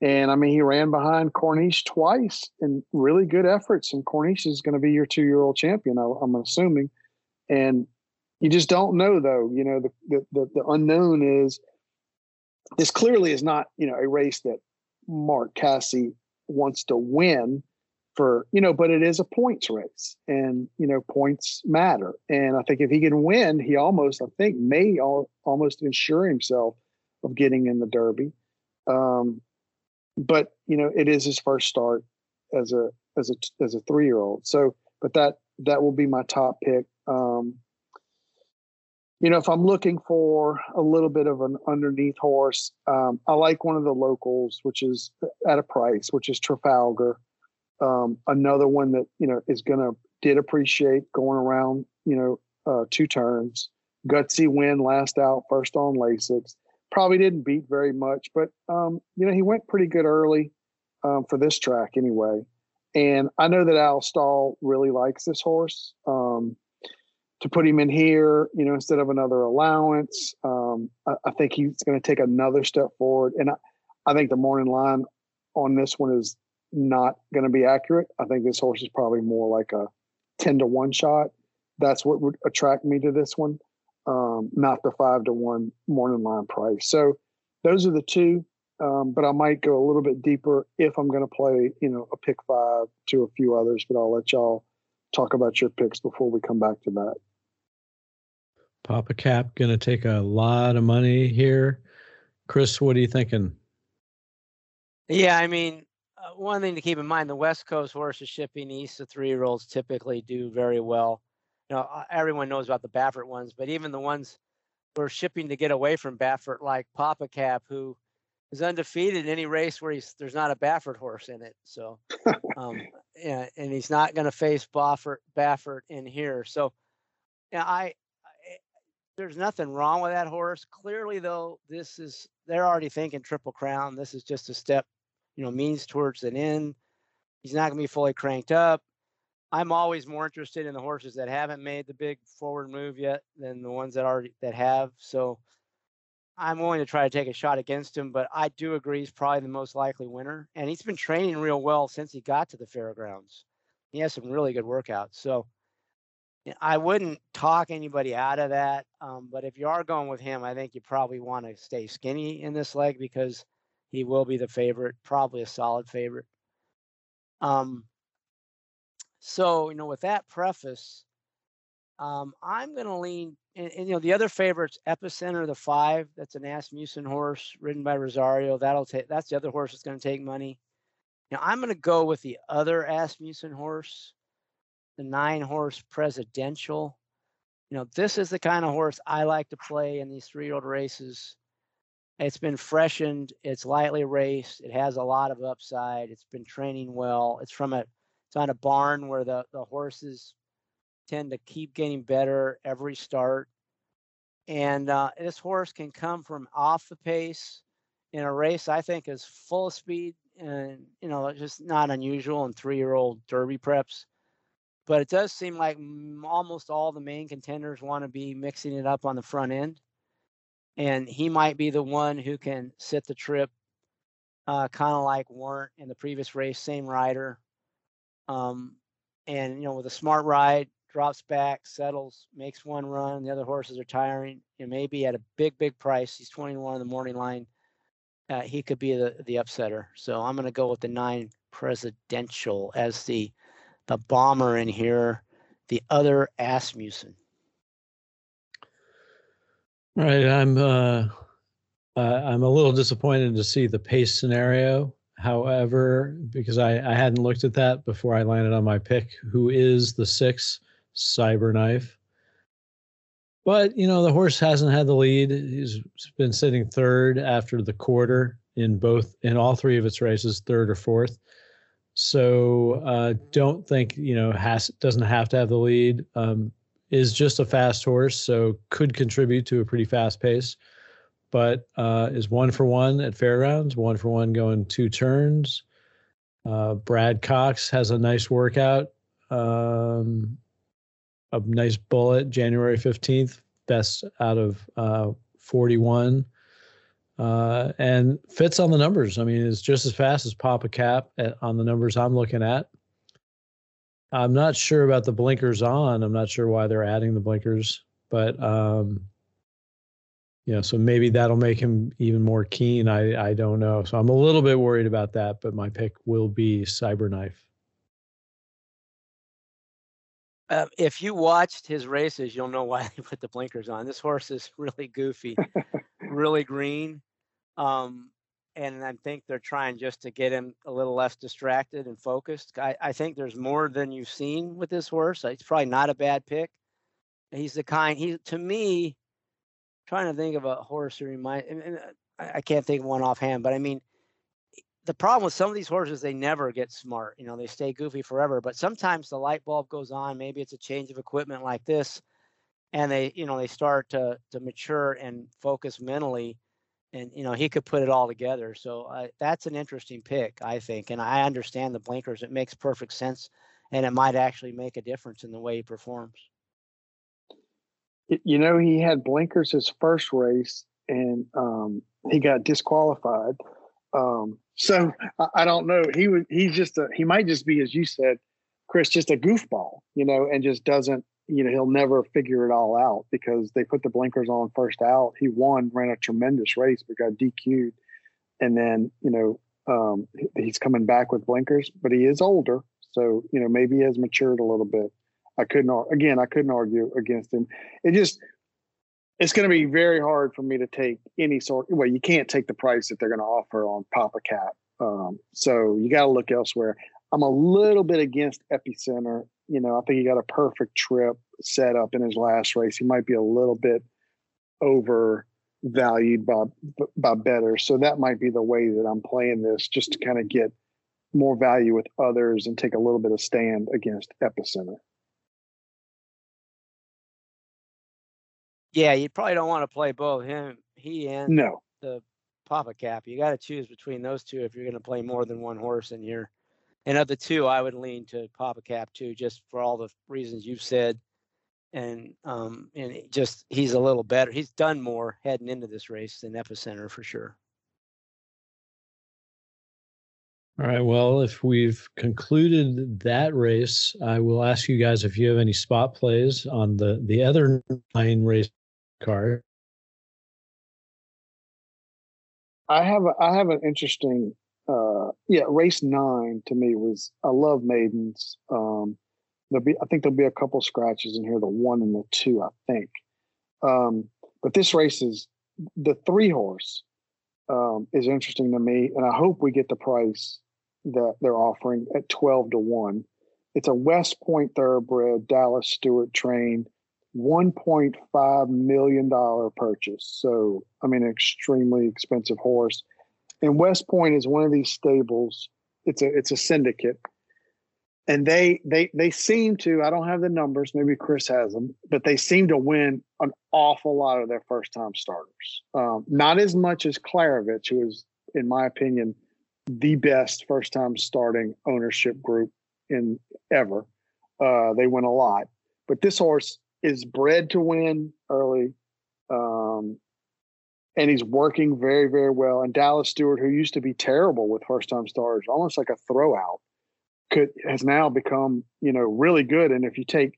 and I mean, he ran behind Corniche twice in really good efforts. And Corniche is going to be your two year old champion, I'm assuming. And you just don't know, though. You know, the, the, the, the unknown is this clearly is not, you know, a race that Mark Casse wants to win for, you know, but it is a points race and, you know, points matter. And I think if he can win, he almost, I think, may all, almost ensure himself of getting in the Derby. Um, but you know it is his first start as a as a as a three year old. So, but that that will be my top pick. Um, you know, if I'm looking for a little bit of an underneath horse, um, I like one of the locals, which is at a price, which is Trafalgar. Um, another one that you know is to did appreciate going around, you know, uh, two turns. Gutsy win last out, first on Lasix probably didn't beat very much, but um, you know he went pretty good early um, for this track anyway. And I know that Al Stall really likes this horse. Um, to put him in here, you know, instead of another allowance, um, I, I, think he's going to take another step forward. And I, I think the morning line on this one is not going to be accurate. I think this horse is probably more like a 10 to 1 shot. That's what would attract me to this one um, not the five to one morning line price. So those are the two. Um, but I might go a little bit deeper if I'm going to play, you know, a pick five to a few others. But I'll let y'all talk about your picks before we come back to that. Pappacap going to take a lot of money here. Chris, what are you thinking? Yeah, I mean, uh, one thing to keep in mind: the West Coast horses shipping east of three-year-olds typically do very well you know, uh, everyone knows about the Baffert ones, but even the ones we're shipping to get away from Baffert, like Pappacap, who is undefeated in any race where he's there's not a Baffert horse in it. So, um, <laughs> yeah, and he's not going to face Baffert Baffert in here. So, yeah, I, I there's nothing wrong with that horse. Clearly, though, this is they're already thinking Triple Crown. This is just a step, you know, means towards an end. He's not going to be fully cranked up. I'm always more interested in the horses that haven't made the big forward move yet than the ones that already that have. So I'm willing to try to take a shot against him, but I do agree he's probably the most likely winner. And he's been training real well since he got to the fairgrounds. He has some really good workouts. So I wouldn't talk anybody out of that. Um, but if you are going with him, I think you probably want to stay skinny in this leg because he will be the favorite, probably a solid favorite. Um, so, you know, with that preface, um, I'm going to lean, and, and, you know, the other favorites, Epicenter, the five, that's an Asmussen horse ridden by Rosario. That'll take, that's the other horse that's going to take money. Now, I'm going to go with the other Asmussen horse, the nine horse presidential. You know, this is the kind of horse I like to play in these three year old races. It's been freshened, it's lightly raced, it has a lot of upside, it's been training well. It's from a on a barn where the, the horses tend to keep getting better every start. And uh, this horse can come from off the pace in a race I think is full of speed and you know just not unusual in three-year-old Derby preps. But it does seem like almost all the main contenders want to be mixing it up on the front end, and he might be the one who can sit the trip, uh, kind of like Warrant in the previous race, same rider. Um, and you know with a smart ride, drops back, settles, makes one run. The other horses are tiring. You know, maybe at a big, big price. He's 21 in the morning line uh, he could be the the upsetter. So I'm going to go with the nine presidential as the the bomber in here. The other Asmussen. All right, I'm uh, uh, I'm a little disappointed to see the pace scenario. However, because I, I hadn't looked at that before I landed on my pick, who is the six Cyberknife? But you know, the horse hasn't had the lead. He's been sitting third after the quarter in both in all three of its races, third or fourth. So uh, don't think you know has doesn't have to have the lead. Um, is just a fast horse, so could contribute to a pretty fast pace. But uh, is one for one at fairgrounds, one for one going two turns. Uh, Brad Cox has a nice workout. Um, a nice bullet January 15th, best out of uh, 41. Uh, and fits on the numbers. I mean, it's just as fast as Pappacap at, on the numbers I'm looking at. I'm not sure about the blinkers on. I'm not sure why they're adding the blinkers, but um, you know, so maybe that'll make him even more keen. I I don't know. So I'm a little bit worried about that, but my pick will be Cyberknife. Uh, if you watched his races, you'll know why <laughs> they put the blinkers on. This horse is really goofy, really <laughs> green. Um, and I think they're trying just to get him a little less distracted and focused. I, I think there's more than you've seen with this horse. It's probably not a bad pick. He's the kind he to me. Trying to think of a horse who remind. I can't think of one offhand, but I mean, the problem with some of these horses, they never get smart. You know, they stay goofy forever. But sometimes the light bulb goes on. Maybe it's a change of equipment like this, and they, you know, they start to to mature and focus mentally. And you know, he could put it all together. So uh, that's an interesting pick, I think. And I understand the blinkers. It makes perfect sense, and it might actually make a difference in the way he performs. You know, he had blinkers his first race, and um, he got disqualified. Um, so I, I don't know. He was he's just a he might just be as you said, Chris, just a goofball, you know, and just doesn't you know he'll never figure it all out because they put the blinkers on first out. He won, ran a tremendous race, but got DQ'd, and then you know um, he's coming back with blinkers, but he is older, so you know maybe he has matured a little bit. I couldn't again I couldn't argue against him. It just it's going to be very hard for me to take any sort. Well, you can't take the price that they're going to offer on Pappacap. Um, so you got to look elsewhere. I'm a little bit against Epicenter. You know, I think he got a perfect trip set up in his last race. He might be a little bit overvalued by by better. So that might be the way that I'm playing this, just to kind of get more value with others and take a little bit of stand against Epicenter. Yeah, you probably don't want to play both him, he and no the Pappacap. You got to choose between those two if you're going to play more than one horse in your. And of the two, I would lean to Pappacap too, just for all the reasons you've said, and um, and just he's a little better. He's done more heading into this race than Epicenter for sure. All right. Well, if we've concluded that race, I will ask you guys if you have any spot plays on the the other nine race card. I have a, I have an interesting uh yeah race nine to me was I love maidens um there'll be I think there'll be a couple scratches in here the one and the two I think um but this race is the three horse um is interesting to me and I hope we get the price that they're offering at 12 to 1 it's a West Point thoroughbred Dallas Stewart trained $1.5 million purchase. So, I mean, an extremely expensive horse. And West Point is one of these stables. It's a it's a syndicate. and they they they seem to. I don't have the numbers. Maybe Chris has them, but they seem to win an awful lot of their first time starters. Um, not as much as Klaravich, who is, in my opinion, the best first time starting ownership group in ever. Uh, they win a lot, but this horse is bred to win early. Um, and he's working very, very well. And Dallas Stewart, who used to be terrible with first time starters, almost like a throwout, could has now become, you know, really good. And if you take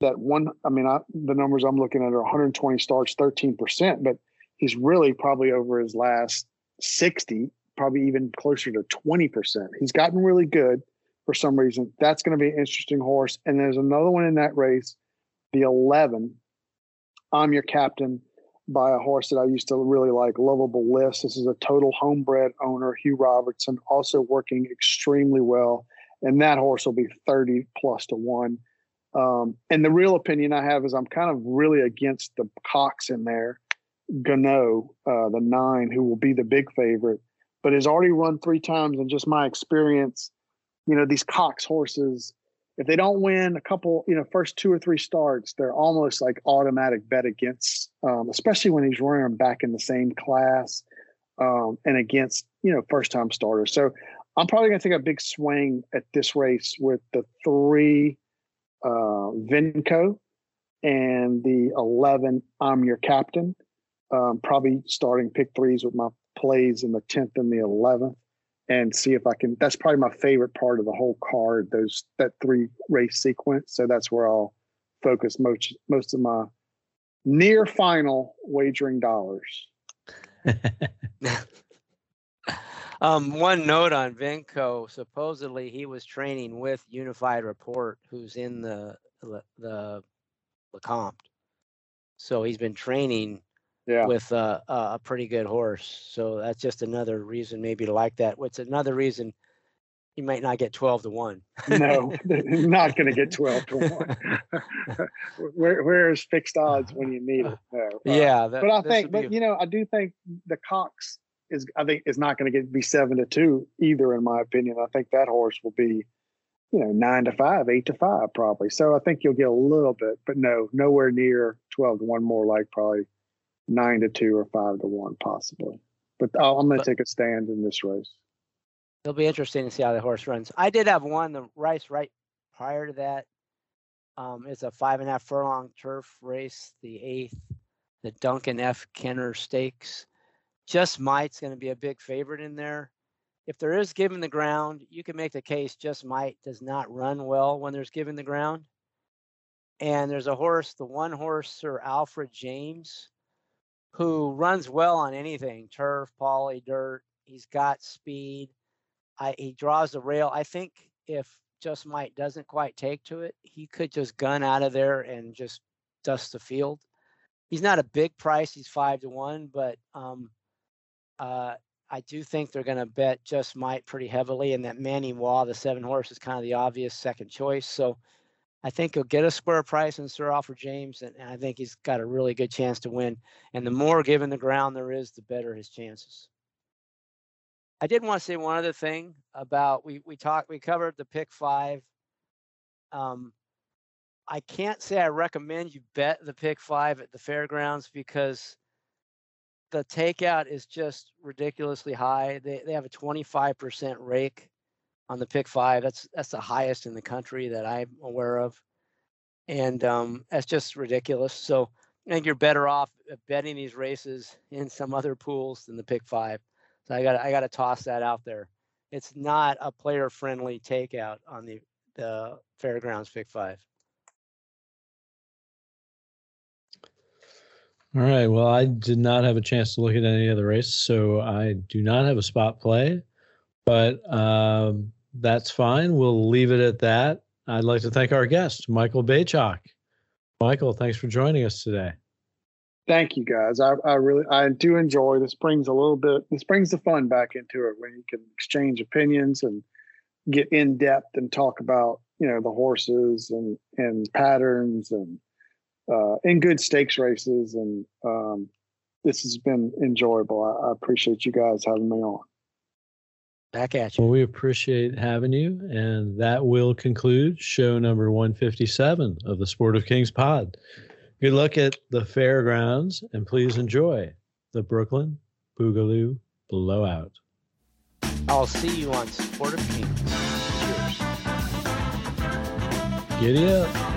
that one, I mean, I, the numbers I'm looking at are 120 starts, 13%, but he's really probably over his last 60, probably even closer to 20%. He's gotten really good for some reason. That's going to be an interesting horse. And there's another one in that race, the 11. I'm your captain by a horse that I used to really like, Lovable List. This is a total homebred owner, Hugh Robertson, also working extremely well. And that horse will be 30 plus to one. Um, and the real opinion I have is I'm kind of really against the Cox in there, Gano, uh, the nine, who will be the big favorite, but has already run three times. And just my experience, you know, these Cox horses, if they don't win a couple, you know, first two or three starts, they're almost like automatic bet against, um, especially when he's running them back in the same class um, and against, you know, first time starters. So I'm probably going to take a big swing at this race with the three uh, Venco and the 11 I'm your captain. Um, probably starting pick threes with my plays in the 10th and the 11th and see if I can. That's probably my favorite part of the whole card. Those that three race sequence. So that's where I'll focus most most of my near final wagering dollars. <laughs> um, one note on Venco. Supposedly he was training with Unified Report, who's in the the, Lecomte. So he's been training yeah. with a, a pretty good horse. So that's just another reason maybe to like that. What's another reason you might not get 12 to 1. no, <laughs> not going to get 12 to 1. <laughs> <laughs> Where, where's fixed odds when you need it? No. Uh, yeah. That, but I think, but you know, I do think the Cox is, I think, is not going to get be seven to two either, in my opinion. I think that horse will be, you know, nine to five, eight to five, probably. So I think you'll get a little bit, but no, nowhere near 12 to one, more like probably nine to two or five to one, possibly. But i am going to take a stand in this race. It'll be interesting to see how the horse runs. I did have one, the race right prior to that. Um, it's a five and a half furlong turf race, the eighth, the Duncan F. Kenner Stakes. Just Might's going to be a big favorite in there. If there is given the ground, you can make the case Just Might does not run well when there's given the ground. And there's a horse, the one horse, Sir Alfred James, who runs well on anything turf, poly, dirt. He's got speed. I, he draws the rail. I think if Just Might doesn't quite take to it, he could just gun out of there and just dust the field. He's not a big price. He's five to one, but um, uh, I do think they're going to bet Just Might pretty heavily, and that Manny Wah, the seven horse, is kind of the obvious second choice. So I think he'll get a square price in Sir Alfred James, and, I think he's got a really good chance to win. And the more given the ground there is, the better his chances. I did want to say one other thing about we we talked we covered the pick five. Um, I can't say I recommend you bet the pick five at the fairgrounds because the takeout is just ridiculously high. They they have a 25% rake on the pick five. That's that's the highest in the country that I'm aware of, and um, that's just ridiculous. So I think you're better off betting these races in some other pools than the pick five. So I got I got to toss that out there. It's not a player friendly takeout on the the fairgrounds pick five. All right. Well, I did not have a chance to look at any of the races, so I do not have a spot play. But um, that's fine. We'll leave it at that. I'd like to thank our guest, Michael Beychok. Michael, thanks for joining us today. Thank you, guys. I, I really I do enjoy this. Brings a little bit. This brings the fun back into it when you can exchange opinions and get in depth and talk about you know the horses and and patterns and uh, in good stakes races and um, this has been enjoyable. I, I appreciate you guys having me on. Back at you. Well, we appreciate having you. And that will conclude show number 157 of the Sport of Kings pod. Good luck at the fairgrounds and please enjoy the Brooklyn Boogaloo Blowout. I'll see you on Sport of Kings. Cheers. Giddy up.